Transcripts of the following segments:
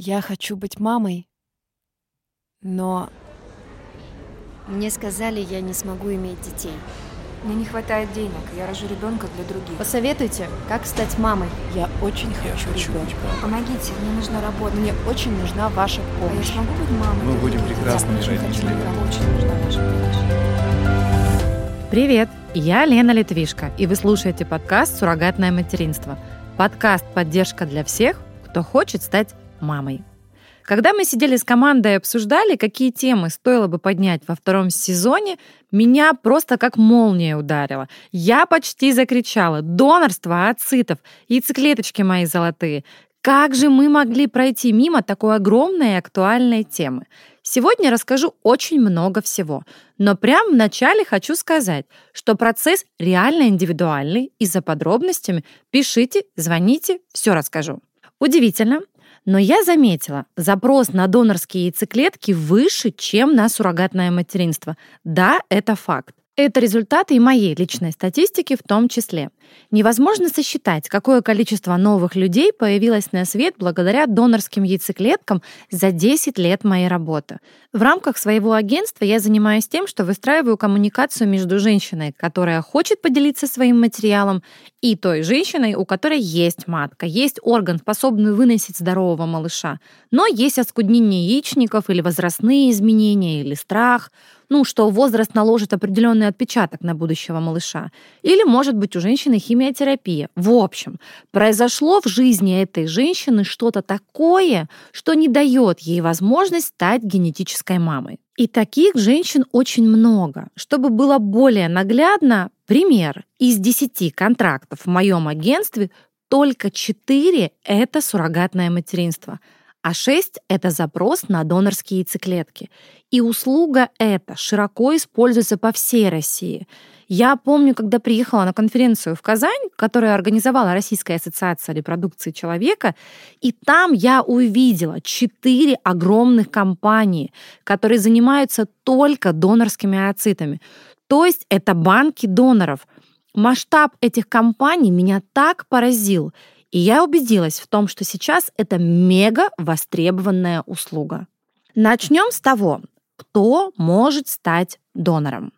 Я хочу быть мамой, но Мне сказали, я не смогу иметь детей. Мне не хватает денег, я рожу ребенка для других. Посоветуйте, как стать мамой. я очень Я хочу хочу ребенка. Помогите, мне нужна работа. Мне очень нужна ваша А я помощь. смогу быть мамой? Мы будем прекрасными родителями. ребенка, очень нужна ваша помощь. Привет, я Лена Литвишко, и вы слушаете подкаст «Суррогатное материнство». Подкаст «Поддержка для всех, кто хочет стать мамой». Когда мы сидели с командой и обсуждали, какие темы стоило бы поднять во втором сезоне, меня просто как молния ударила. Я почти закричала «Донорство ацитов! Яйцеклеточки мои золотые!» Как же мы могли пройти мимо такой огромной и актуальной темы? Сегодня расскажу очень много всего, но прямо вначале хочу сказать, что процесс реально индивидуальный, и за подробностями пишите, звоните, все расскажу. Удивительно, но я заметила, запрос на донорские яйцеклетки выше, чем на суррогатное материнство. Да, это факт. Это результаты и моей личной статистики в том числе. Невозможно сосчитать, какое количество новых людей появилось на свет благодаря донорским яйцеклеткам за 10 лет моей работы. В рамках своего агентства я занимаюсь тем, что выстраиваю коммуникацию между женщиной, которая хочет поделиться своим материалом, и той женщиной, у которой есть матка, есть орган, способный выносить здорового малыша, но есть оскуднение яичников или возрастные изменения, или страх, ну, что возраст наложит определенный отпечаток на будущего малыша. Или, может быть, у женщины химиотерапия. В общем, произошло в жизни этой женщины что-то такое, что не дает ей возможность стать генетической мамой. И таких женщин очень много. Чтобы было более наглядно, пример. Из 10 контрактов в моем агентстве только 4 — это суррогатное материнство, а 6 — это запрос на донорские яйцеклетки. И услуга эта широко используется по всей России. Я помню, когда приехала на конференцию в Казань, которую организовала Российская ассоциация репродукции человека, и там я увидела четыре огромных компании, которые занимаются только донорскими ооцитами. То есть это банки доноров. Масштаб этих компаний меня так поразил, и я убедилась в том, что сейчас это мега востребованная услуга. Начнем с того, кто может стать донором.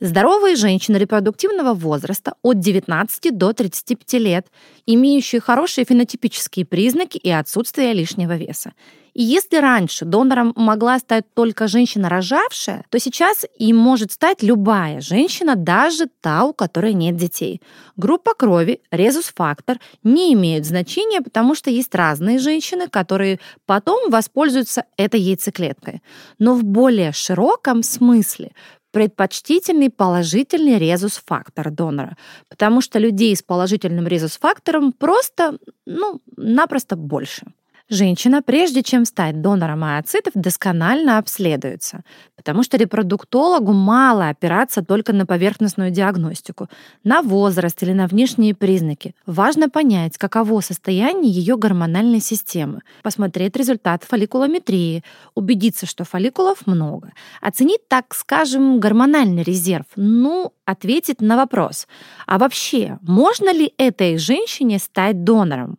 Здоровые женщины репродуктивного возраста от 19 до 35 лет, имеющие хорошие фенотипические признаки и отсутствие лишнего веса. И если раньше донором могла стать только женщина рожавшая, то сейчас им может стать любая женщина, даже та, у которой нет детей. Группа крови, резус-фактор не имеют значения, потому что есть разные женщины, которые потом воспользуются этой яйцеклеткой. Но в более широком смысле предпочтительный положительный резус-фактор донора, потому что людей с положительным резус-фактором просто, ну, напросто больше. Женщина, прежде чем стать донором ооцитов, досконально обследуется, потому что репродуктологу мало опираться только на поверхностную диагностику, на возраст или на внешние признаки. Важно понять, каково состояние ее гормональной системы, посмотреть результат фолликулометрии, убедиться, что фолликулов много, оценить, так скажем, гормональный резерв, ну, ответить на вопрос, а вообще, можно ли этой женщине стать донором?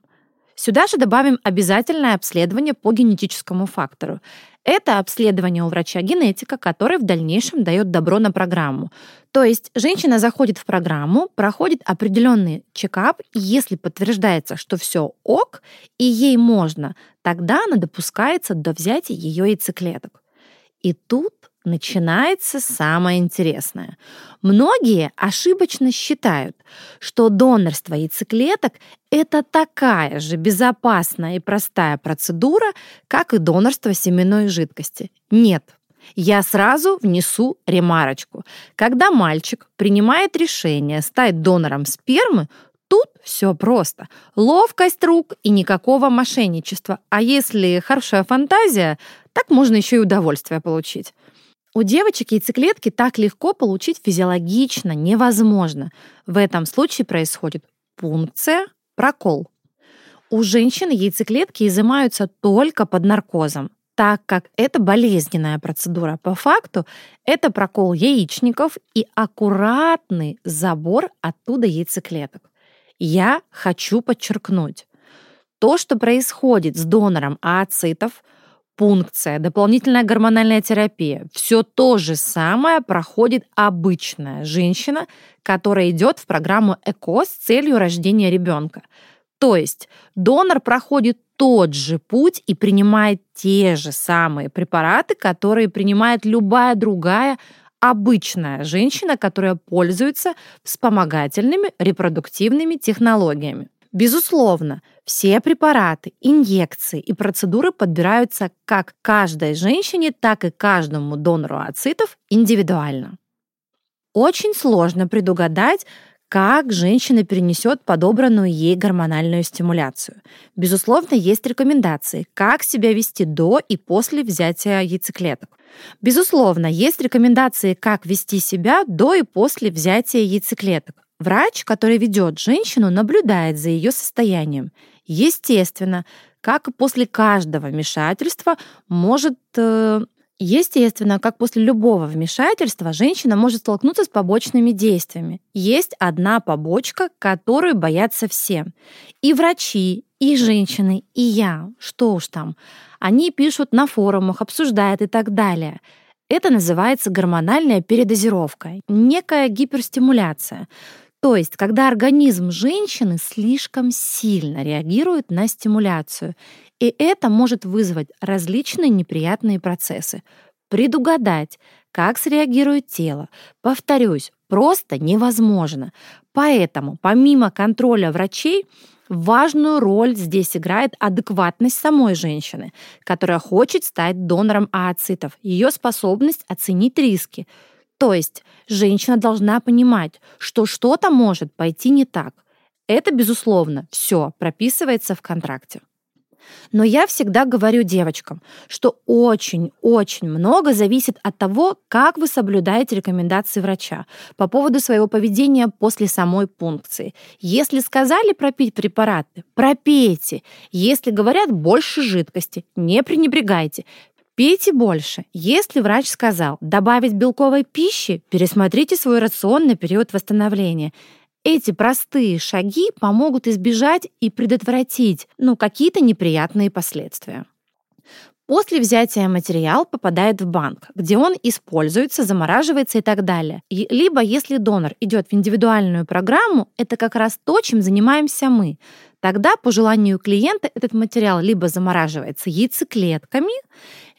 Сюда же добавим обязательное обследование по генетическому фактору. Это обследование у врача-генетика, который в дальнейшем дает добро на программу. То есть женщина заходит в программу, проходит определенный чекап, и если подтверждается, что все ок, и ей можно, тогда она допускается до взятия ее яйцеклеток. И тут начинается самое интересное. Многие ошибочно считают, что донорство яйцеклеток – это такая же безопасная и простая процедура, как и донорство семенной жидкости. Нет, я сразу внесу ремарочку. Когда мальчик принимает решение стать донором спермы, Тут все просто. Ловкость рук и никакого мошенничества. А если хорошая фантазия, так можно еще и удовольствие получить. У девочек яйцеклетки так легко получить физиологично невозможно. В этом случае происходит пункция, прокол. У женщин яйцеклетки изымаются только под наркозом, так как это болезненная процедура. По факту это прокол яичников и аккуратный забор оттуда яйцеклеток. Я хочу подчеркнуть, то, что происходит с донором ооцитов, пункция, дополнительная гормональная терапия, все то же самое проходит обычная женщина, которая идет в программу ЭКО с целью рождения ребенка. То есть донор проходит тот же путь и принимает те же самые препараты, которые принимает любая другая обычная женщина, которая пользуется вспомогательными репродуктивными технологиями. Безусловно, все препараты, инъекции и процедуры подбираются как каждой женщине, так и каждому донору ацитов индивидуально. Очень сложно предугадать, как женщина перенесет подобранную ей гормональную стимуляцию. Безусловно, есть рекомендации, как себя вести до и после взятия яйцеклеток. Безусловно, есть рекомендации, как вести себя до и после взятия яйцеклеток. Врач, который ведет женщину, наблюдает за ее состоянием. Естественно, как после каждого вмешательства, может э, Естественно, как после любого вмешательства, женщина может столкнуться с побочными действиями. Есть одна побочка, которую боятся все. И врачи, и женщины, и я, что уж там. Они пишут на форумах, обсуждают и так далее. Это называется гормональная передозировка, некая гиперстимуляция. То есть, когда организм женщины слишком сильно реагирует на стимуляцию, и это может вызвать различные неприятные процессы. Предугадать, как среагирует тело, повторюсь, просто невозможно. Поэтому, помимо контроля врачей, Важную роль здесь играет адекватность самой женщины, которая хочет стать донором ооцитов, ее способность оценить риски. То есть женщина должна понимать, что что-то может пойти не так. Это, безусловно, все прописывается в контракте. Но я всегда говорю девочкам, что очень-очень много зависит от того, как вы соблюдаете рекомендации врача по поводу своего поведения после самой пункции. Если сказали пропить препараты, пропейте. Если говорят больше жидкости, не пренебрегайте. Пейте больше. Если врач сказал добавить белковой пищи, пересмотрите свой рацион на период восстановления. Эти простые шаги помогут избежать и предотвратить ну, какие-то неприятные последствия. После взятия материал попадает в банк, где он используется, замораживается и так далее. И, либо если донор идет в индивидуальную программу, это как раз то, чем занимаемся мы. Тогда по желанию клиента этот материал либо замораживается яйцеклетками,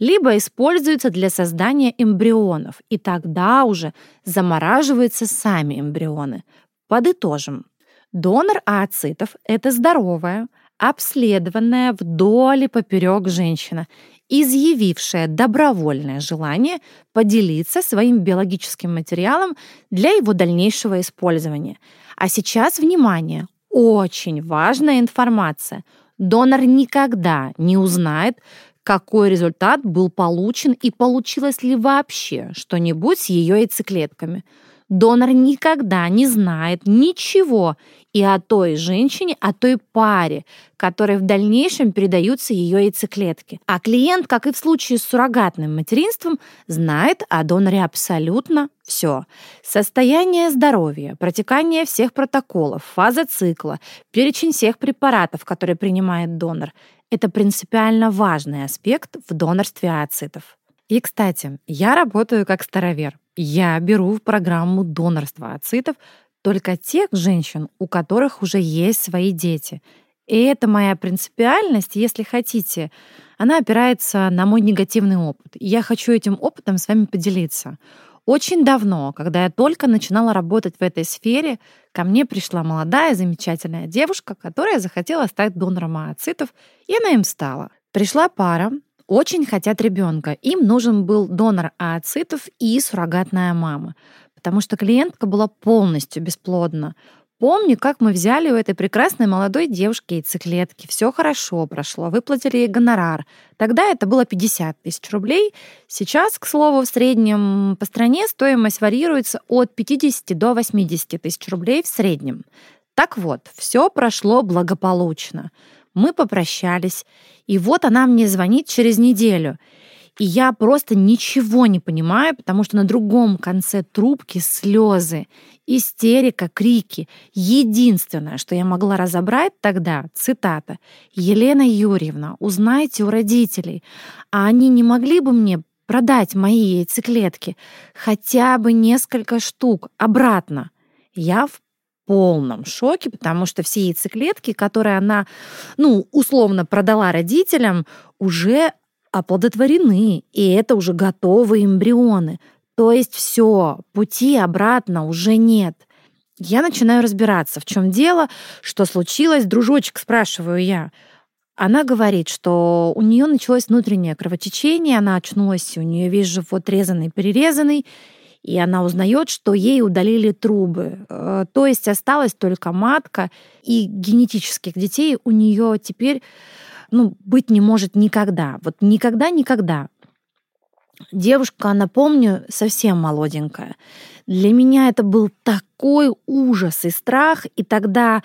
либо используется для создания эмбрионов. И тогда уже замораживаются сами эмбрионы. Подытожим. Донор ооцитов – это здоровая, обследованная вдоль и поперек женщина, изъявившая добровольное желание поделиться своим биологическим материалом для его дальнейшего использования. А сейчас, внимание, очень важная информация. Донор никогда не узнает, какой результат был получен и получилось ли вообще что-нибудь с ее яйцеклетками – Донор никогда не знает ничего и о той женщине, о той паре, которой в дальнейшем передаются ее яйцеклетки. А клиент, как и в случае с суррогатным материнством, знает о доноре абсолютно все. Состояние здоровья, протекание всех протоколов, фаза цикла, перечень всех препаратов, которые принимает донор – это принципиально важный аспект в донорстве ацитов. И, кстати, я работаю как старовер. Я беру в программу донорства ацитов только тех женщин, у которых уже есть свои дети. И это моя принципиальность, если хотите, она опирается на мой негативный опыт. И я хочу этим опытом с вами поделиться. Очень давно, когда я только начинала работать в этой сфере, ко мне пришла молодая, замечательная девушка, которая захотела стать донором ацитов, и она им стала. Пришла пара, очень хотят ребенка. Им нужен был донор ооцитов и суррогатная мама, потому что клиентка была полностью бесплодна. Помню, как мы взяли у этой прекрасной молодой девушки яйцеклетки. Все хорошо прошло, выплатили ей гонорар. Тогда это было 50 тысяч рублей. Сейчас, к слову, в среднем по стране стоимость варьируется от 50 до 80 тысяч рублей в среднем. Так вот, все прошло благополучно. Мы попрощались, и вот она мне звонит через неделю. И я просто ничего не понимаю, потому что на другом конце трубки слезы, истерика, крики. Единственное, что я могла разобрать тогда, цитата, «Елена Юрьевна, узнайте у родителей, а они не могли бы мне продать мои яйцеклетки хотя бы несколько штук обратно?» Я в полном шоке, потому что все яйцеклетки, которые она, ну, условно продала родителям, уже оплодотворены, и это уже готовые эмбрионы. То есть все, пути обратно уже нет. Я начинаю разбираться, в чем дело, что случилось. Дружочек, спрашиваю я. Она говорит, что у нее началось внутреннее кровотечение, она очнулась, у нее весь живот резанный, перерезанный, и она узнает, что ей удалили трубы. Э, то есть осталась только матка, и генетических детей у нее теперь ну, быть не может никогда. Вот никогда-никогда. Девушка, напомню, совсем молоденькая. Для меня это был такой ужас и страх, и тогда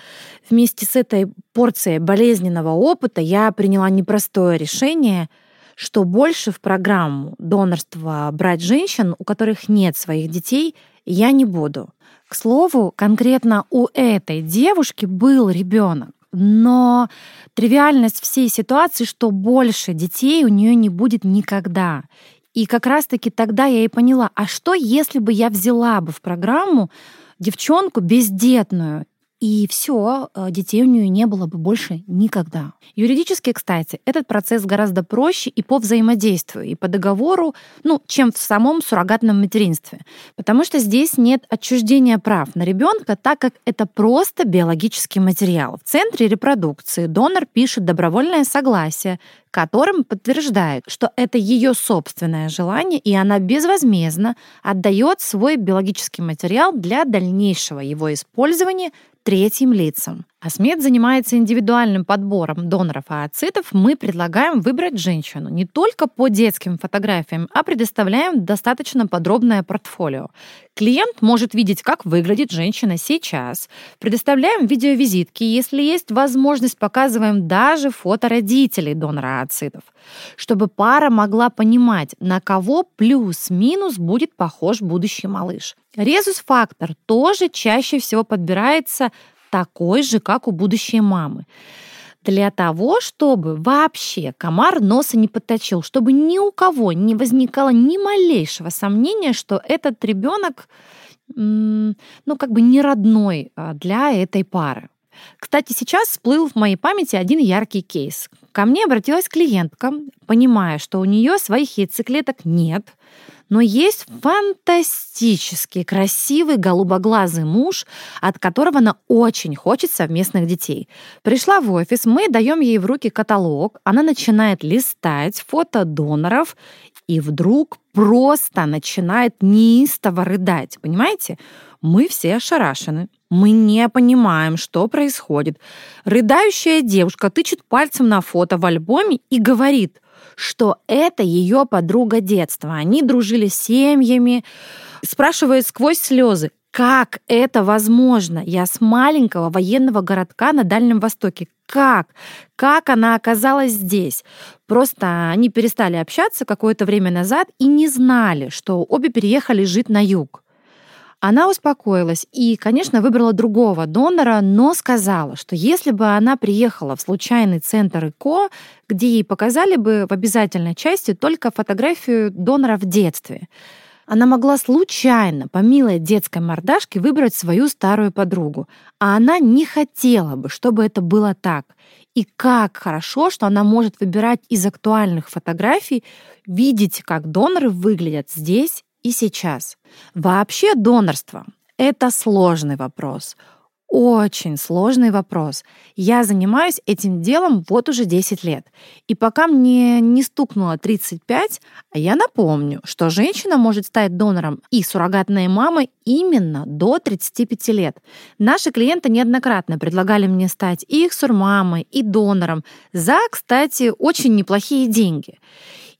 вместе с этой порцией болезненного опыта я приняла непростое решение — что больше в программу донорства брать женщин, у которых нет своих детей, я не буду. К слову, конкретно у этой девушки был ребенок, но тривиальность всей ситуации, что больше детей у нее не будет никогда. И как раз-таки тогда я и поняла, а что если бы я взяла бы в программу девчонку бездетную и все, э, детей у нее не было бы больше никогда. Юридически, кстати, этот процесс гораздо проще и по взаимодействию, и по договору, ну, чем в самом суррогатном материнстве. Потому что здесь нет отчуждения прав на ребенка, так как это просто биологический материал. В центре репродукции донор пишет добровольное согласие, которым подтверждает, что это ее собственное желание, и она безвозмездно отдает свой биологический материал для дальнейшего его использования третьим лицам. А СМЕД занимается индивидуальным подбором доноров ооцитов. Мы предлагаем выбрать женщину не только по детским фотографиям, а предоставляем достаточно подробное портфолио. Клиент может видеть, как выглядит женщина сейчас. Предоставляем видеовизитки. Если есть возможность, показываем даже фото родителей донора ооцитов, чтобы пара могла понимать, на кого плюс-минус будет похож будущий малыш. Резус-фактор тоже чаще всего подбирается такой же, как у будущей мамы. Для того, чтобы вообще комар носа не подточил, чтобы ни у кого не возникало ни малейшего сомнения, что этот ребенок, ну, как бы не родной а, для этой пары. Кстати, сейчас всплыл в моей памяти один яркий кейс. Ко мне обратилась клиентка, понимая, что у нее своих яйцеклеток нет, но есть фантастически красивый голубоглазый муж, от которого она очень хочет совместных детей. Пришла в офис, мы даем ей в руки каталог, она начинает листать фото доноров, и вдруг просто начинает неистово рыдать. Понимаете? Мы все ошарашены. Мы не понимаем, что происходит. Рыдающая девушка тычет пальцем на фото в альбоме и говорит – что это ее подруга детства. Они дружили с семьями, спрашивает сквозь слезы, как это возможно? Я с маленького военного городка на Дальнем Востоке. Как? Как она оказалась здесь? Просто они перестали общаться какое-то время назад и не знали, что обе переехали жить на юг. Она успокоилась и, конечно, выбрала другого донора, но сказала, что если бы она приехала в случайный центр ИКО, где ей показали бы в обязательной части только фотографию донора в детстве, она могла случайно, по милой детской мордашке, выбрать свою старую подругу, а она не хотела бы, чтобы это было так. И как хорошо, что она может выбирать из актуальных фотографий, видеть, как доноры выглядят здесь и сейчас. Вообще донорство — это сложный вопрос. Очень сложный вопрос. Я занимаюсь этим делом вот уже 10 лет. И пока мне не стукнуло 35, а я напомню, что женщина может стать донором и суррогатной мамой именно до 35 лет. Наши клиенты неоднократно предлагали мне стать и их сурмамой, и донором за, кстати, очень неплохие деньги.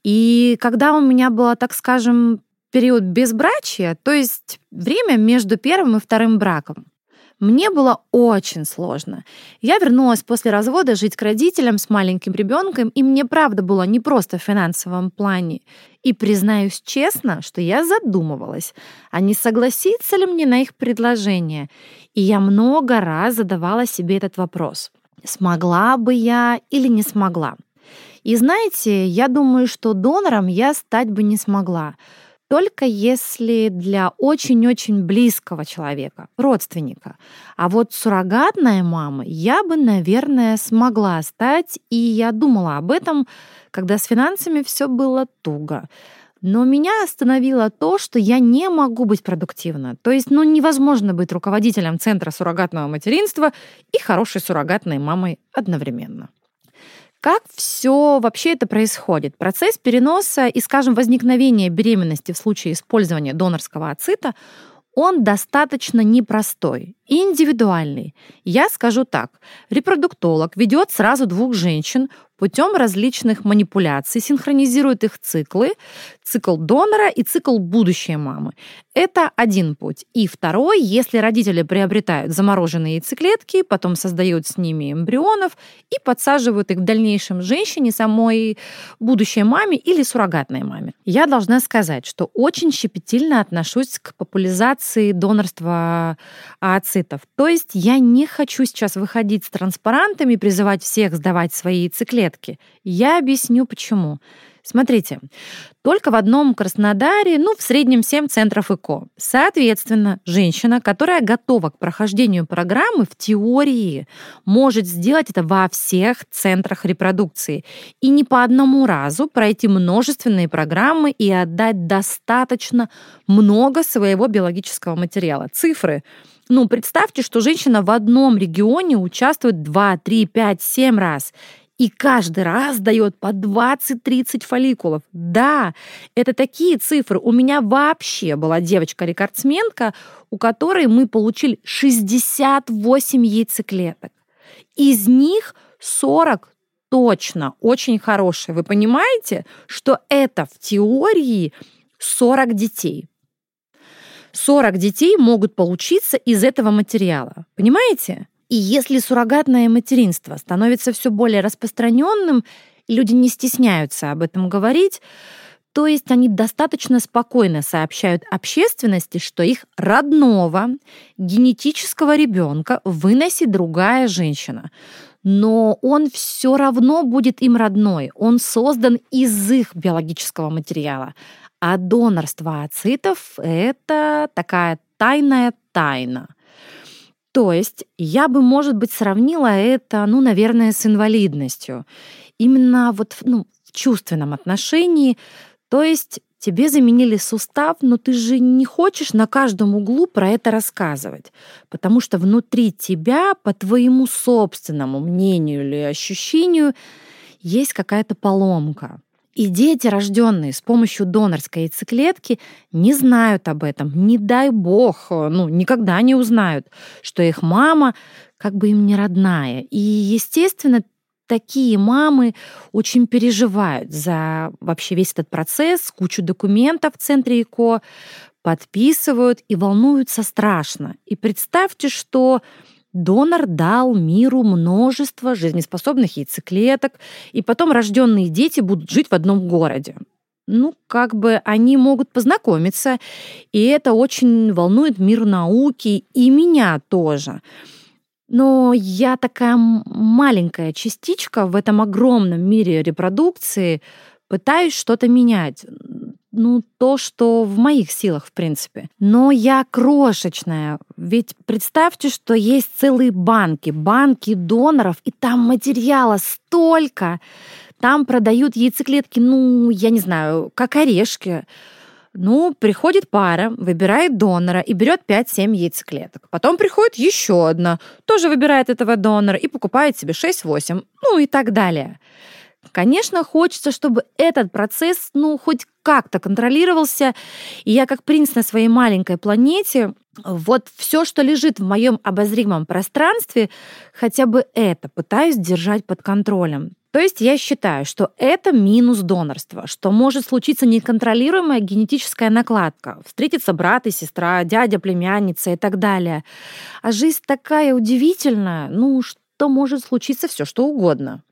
И когда у меня была, так скажем, период безбрачия, то есть время между первым и вторым браком. Мне было очень сложно. Я вернулась после развода жить к родителям с маленьким ребенком, и мне правда было не просто в финансовом плане. И признаюсь честно, что я задумывалась, а не согласиться ли мне на их предложение. И я много раз задавала себе этот вопрос. Смогла бы я или не смогла? И знаете, я думаю, что донором я стать бы не смогла только если для очень-очень близкого человека, родственника. А вот суррогатная мама я бы, наверное, смогла стать, и я думала об этом, когда с финансами все было туго. Но меня остановило то, что я не могу быть продуктивна. То есть, ну, невозможно быть руководителем Центра суррогатного материнства и хорошей суррогатной мамой одновременно. Как все вообще это происходит? Процесс переноса и, скажем, возникновения беременности в случае использования донорского ацита, он достаточно непростой индивидуальный. Я скажу так. Репродуктолог ведет сразу двух женщин путем различных манипуляций, синхронизирует их циклы, цикл донора и цикл будущей мамы. Это один путь. И второй, если родители приобретают замороженные яйцеклетки, потом создают с ними эмбрионов и подсаживают их в дальнейшем женщине, самой будущей маме или суррогатной маме. Я должна сказать, что очень щепетильно отношусь к популяризации донорства ацитов. То есть я не хочу сейчас выходить с транспарантами призывать всех сдавать свои яйцеклетки, клетки. Я объясню почему. Смотрите, только в одном Краснодаре, ну, в среднем 7 центров ЭКО. Соответственно, женщина, которая готова к прохождению программы, в теории может сделать это во всех центрах репродукции и не по одному разу пройти множественные программы и отдать достаточно много своего биологического материала. Цифры. Ну, представьте, что женщина в одном регионе участвует 2, 3, 5, 7 раз и каждый раз дает по 20-30 фолликулов. Да, это такие цифры. У меня вообще была девочка-рекордсменка, у которой мы получили 68 яйцеклеток. Из них 40 точно очень хорошие. Вы понимаете, что это в теории 40 детей. 40 детей могут получиться из этого материала. Понимаете? И если суррогатное материнство становится все более распространенным, люди не стесняются об этом говорить, то есть они достаточно спокойно сообщают общественности, что их родного генетического ребенка выносит другая женщина. Но он все равно будет им родной. Он создан из их биологического материала. А донорство ацитов — это такая тайная тайна — то есть я бы, может быть, сравнила это, ну, наверное, с инвалидностью. Именно вот ну, в чувственном отношении. То есть тебе заменили сустав, но ты же не хочешь на каждом углу про это рассказывать, потому что внутри тебя, по твоему собственному мнению или ощущению, есть какая-то поломка. И дети, рожденные с помощью донорской яйцеклетки, не знают об этом. Не дай бог, ну, никогда не узнают, что их мама как бы им не родная. И, естественно, такие мамы очень переживают за вообще весь этот процесс, кучу документов в центре ИКО, подписывают и волнуются страшно. И представьте, что Донор дал миру множество жизнеспособных яйцеклеток, и потом рожденные дети будут жить в одном городе. Ну, как бы они могут познакомиться, и это очень волнует мир науки и меня тоже. Но я такая маленькая частичка в этом огромном мире репродукции, пытаюсь что-то менять ну, то, что в моих силах, в принципе. Но я крошечная. Ведь представьте, что есть целые банки, банки доноров, и там материала столько. Там продают яйцеклетки, ну, я не знаю, как орешки. Ну, приходит пара, выбирает донора и берет 5-7 яйцеклеток. Потом приходит еще одна, тоже выбирает этого донора и покупает себе 6-8, ну и так далее. Конечно, хочется, чтобы этот процесс, ну, хоть как-то контролировался. И я как принц на своей маленькой планете, вот все, что лежит в моем обозримом пространстве, хотя бы это пытаюсь держать под контролем. То есть я считаю, что это минус донорства, что может случиться неконтролируемая генетическая накладка, встретиться брат и сестра, дядя, племянница и так далее. А жизнь такая удивительная, ну, что может случиться все что угодно.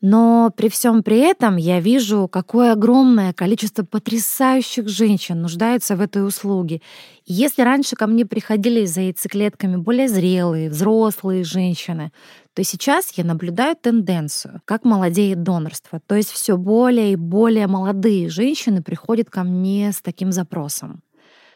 Но при всем при этом я вижу, какое огромное количество потрясающих женщин нуждаются в этой услуге. Если раньше ко мне приходили за яйцеклетками более зрелые, взрослые женщины, то сейчас я наблюдаю тенденцию, как молодеет донорство. То есть все более и более молодые женщины приходят ко мне с таким запросом.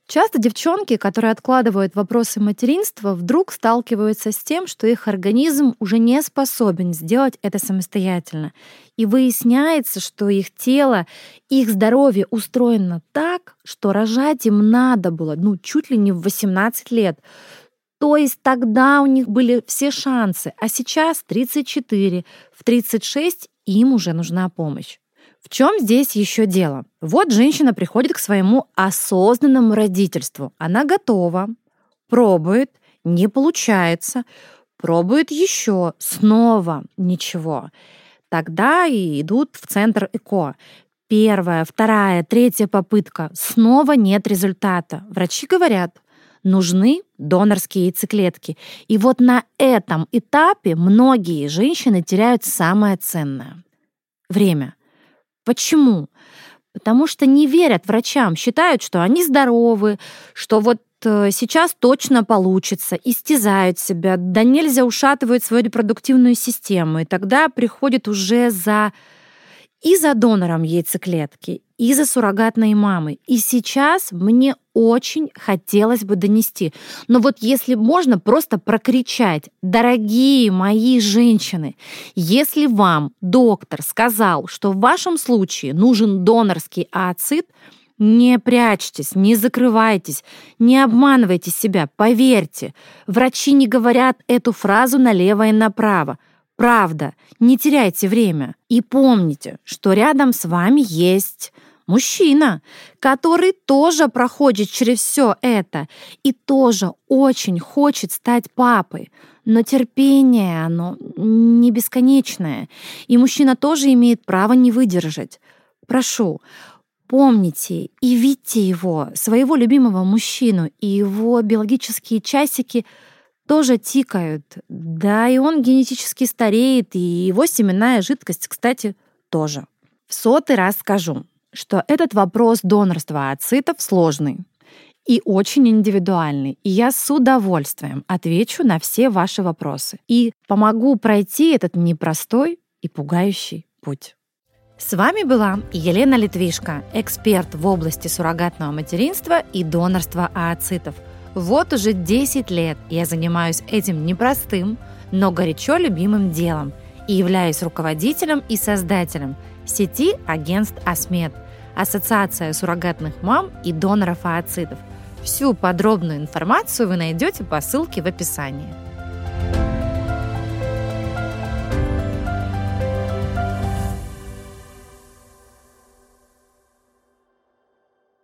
Часто девчонки, которые откладывают вопросы материнства, вдруг сталкиваются с тем, что их организм уже не способен сделать это самостоятельно. И выясняется, что их тело, их здоровье устроено так, что рожать им надо было, ну, чуть ли не в 18 лет. То есть тогда у них были все шансы, а сейчас 34, в 36 им уже нужна помощь. В чем здесь еще дело? Вот женщина приходит к своему осознанному родительству. Она готова, пробует, не получается, пробует еще, снова ничего. Тогда и идут в центр ЭКО. Первая, вторая, третья попытка. Снова нет результата. Врачи говорят, нужны донорские яйцеклетки. И вот на этом этапе многие женщины теряют самое ценное — время — Почему? Потому что не верят врачам, считают, что они здоровы, что вот э, сейчас точно получится, истязают себя, да нельзя ушатывают свою репродуктивную систему. И тогда приходит уже за и за донором яйцеклетки, и за суррогатной мамой. И сейчас мне очень хотелось бы донести. Но вот если можно просто прокричать, дорогие мои женщины, если вам доктор сказал, что в вашем случае нужен донорский ацид, не прячьтесь, не закрывайтесь, не обманывайте себя, поверьте. Врачи не говорят эту фразу налево и направо. Правда, не теряйте время. И помните, что рядом с вами есть мужчина, который тоже проходит через все это и тоже очень хочет стать папой. Но терпение, оно не бесконечное. И мужчина тоже имеет право не выдержать. Прошу, помните и видите его, своего любимого мужчину, и его биологические часики тоже тикают. Да, и он генетически стареет, и его семенная жидкость, кстати, тоже. В сотый раз скажу, что этот вопрос донорства ацитов сложный и очень индивидуальный. И я с удовольствием отвечу на все ваши вопросы и помогу пройти этот непростой и пугающий путь. С вами была Елена Литвишко, эксперт в области суррогатного материнства и донорства ооцитов. Вот уже 10 лет я занимаюсь этим непростым, но горячо любимым делом и являюсь руководителем и создателем сети агентств «Асмед», Ассоциация суррогатных мам и доноров ооцитов. Всю подробную информацию вы найдете по ссылке в описании.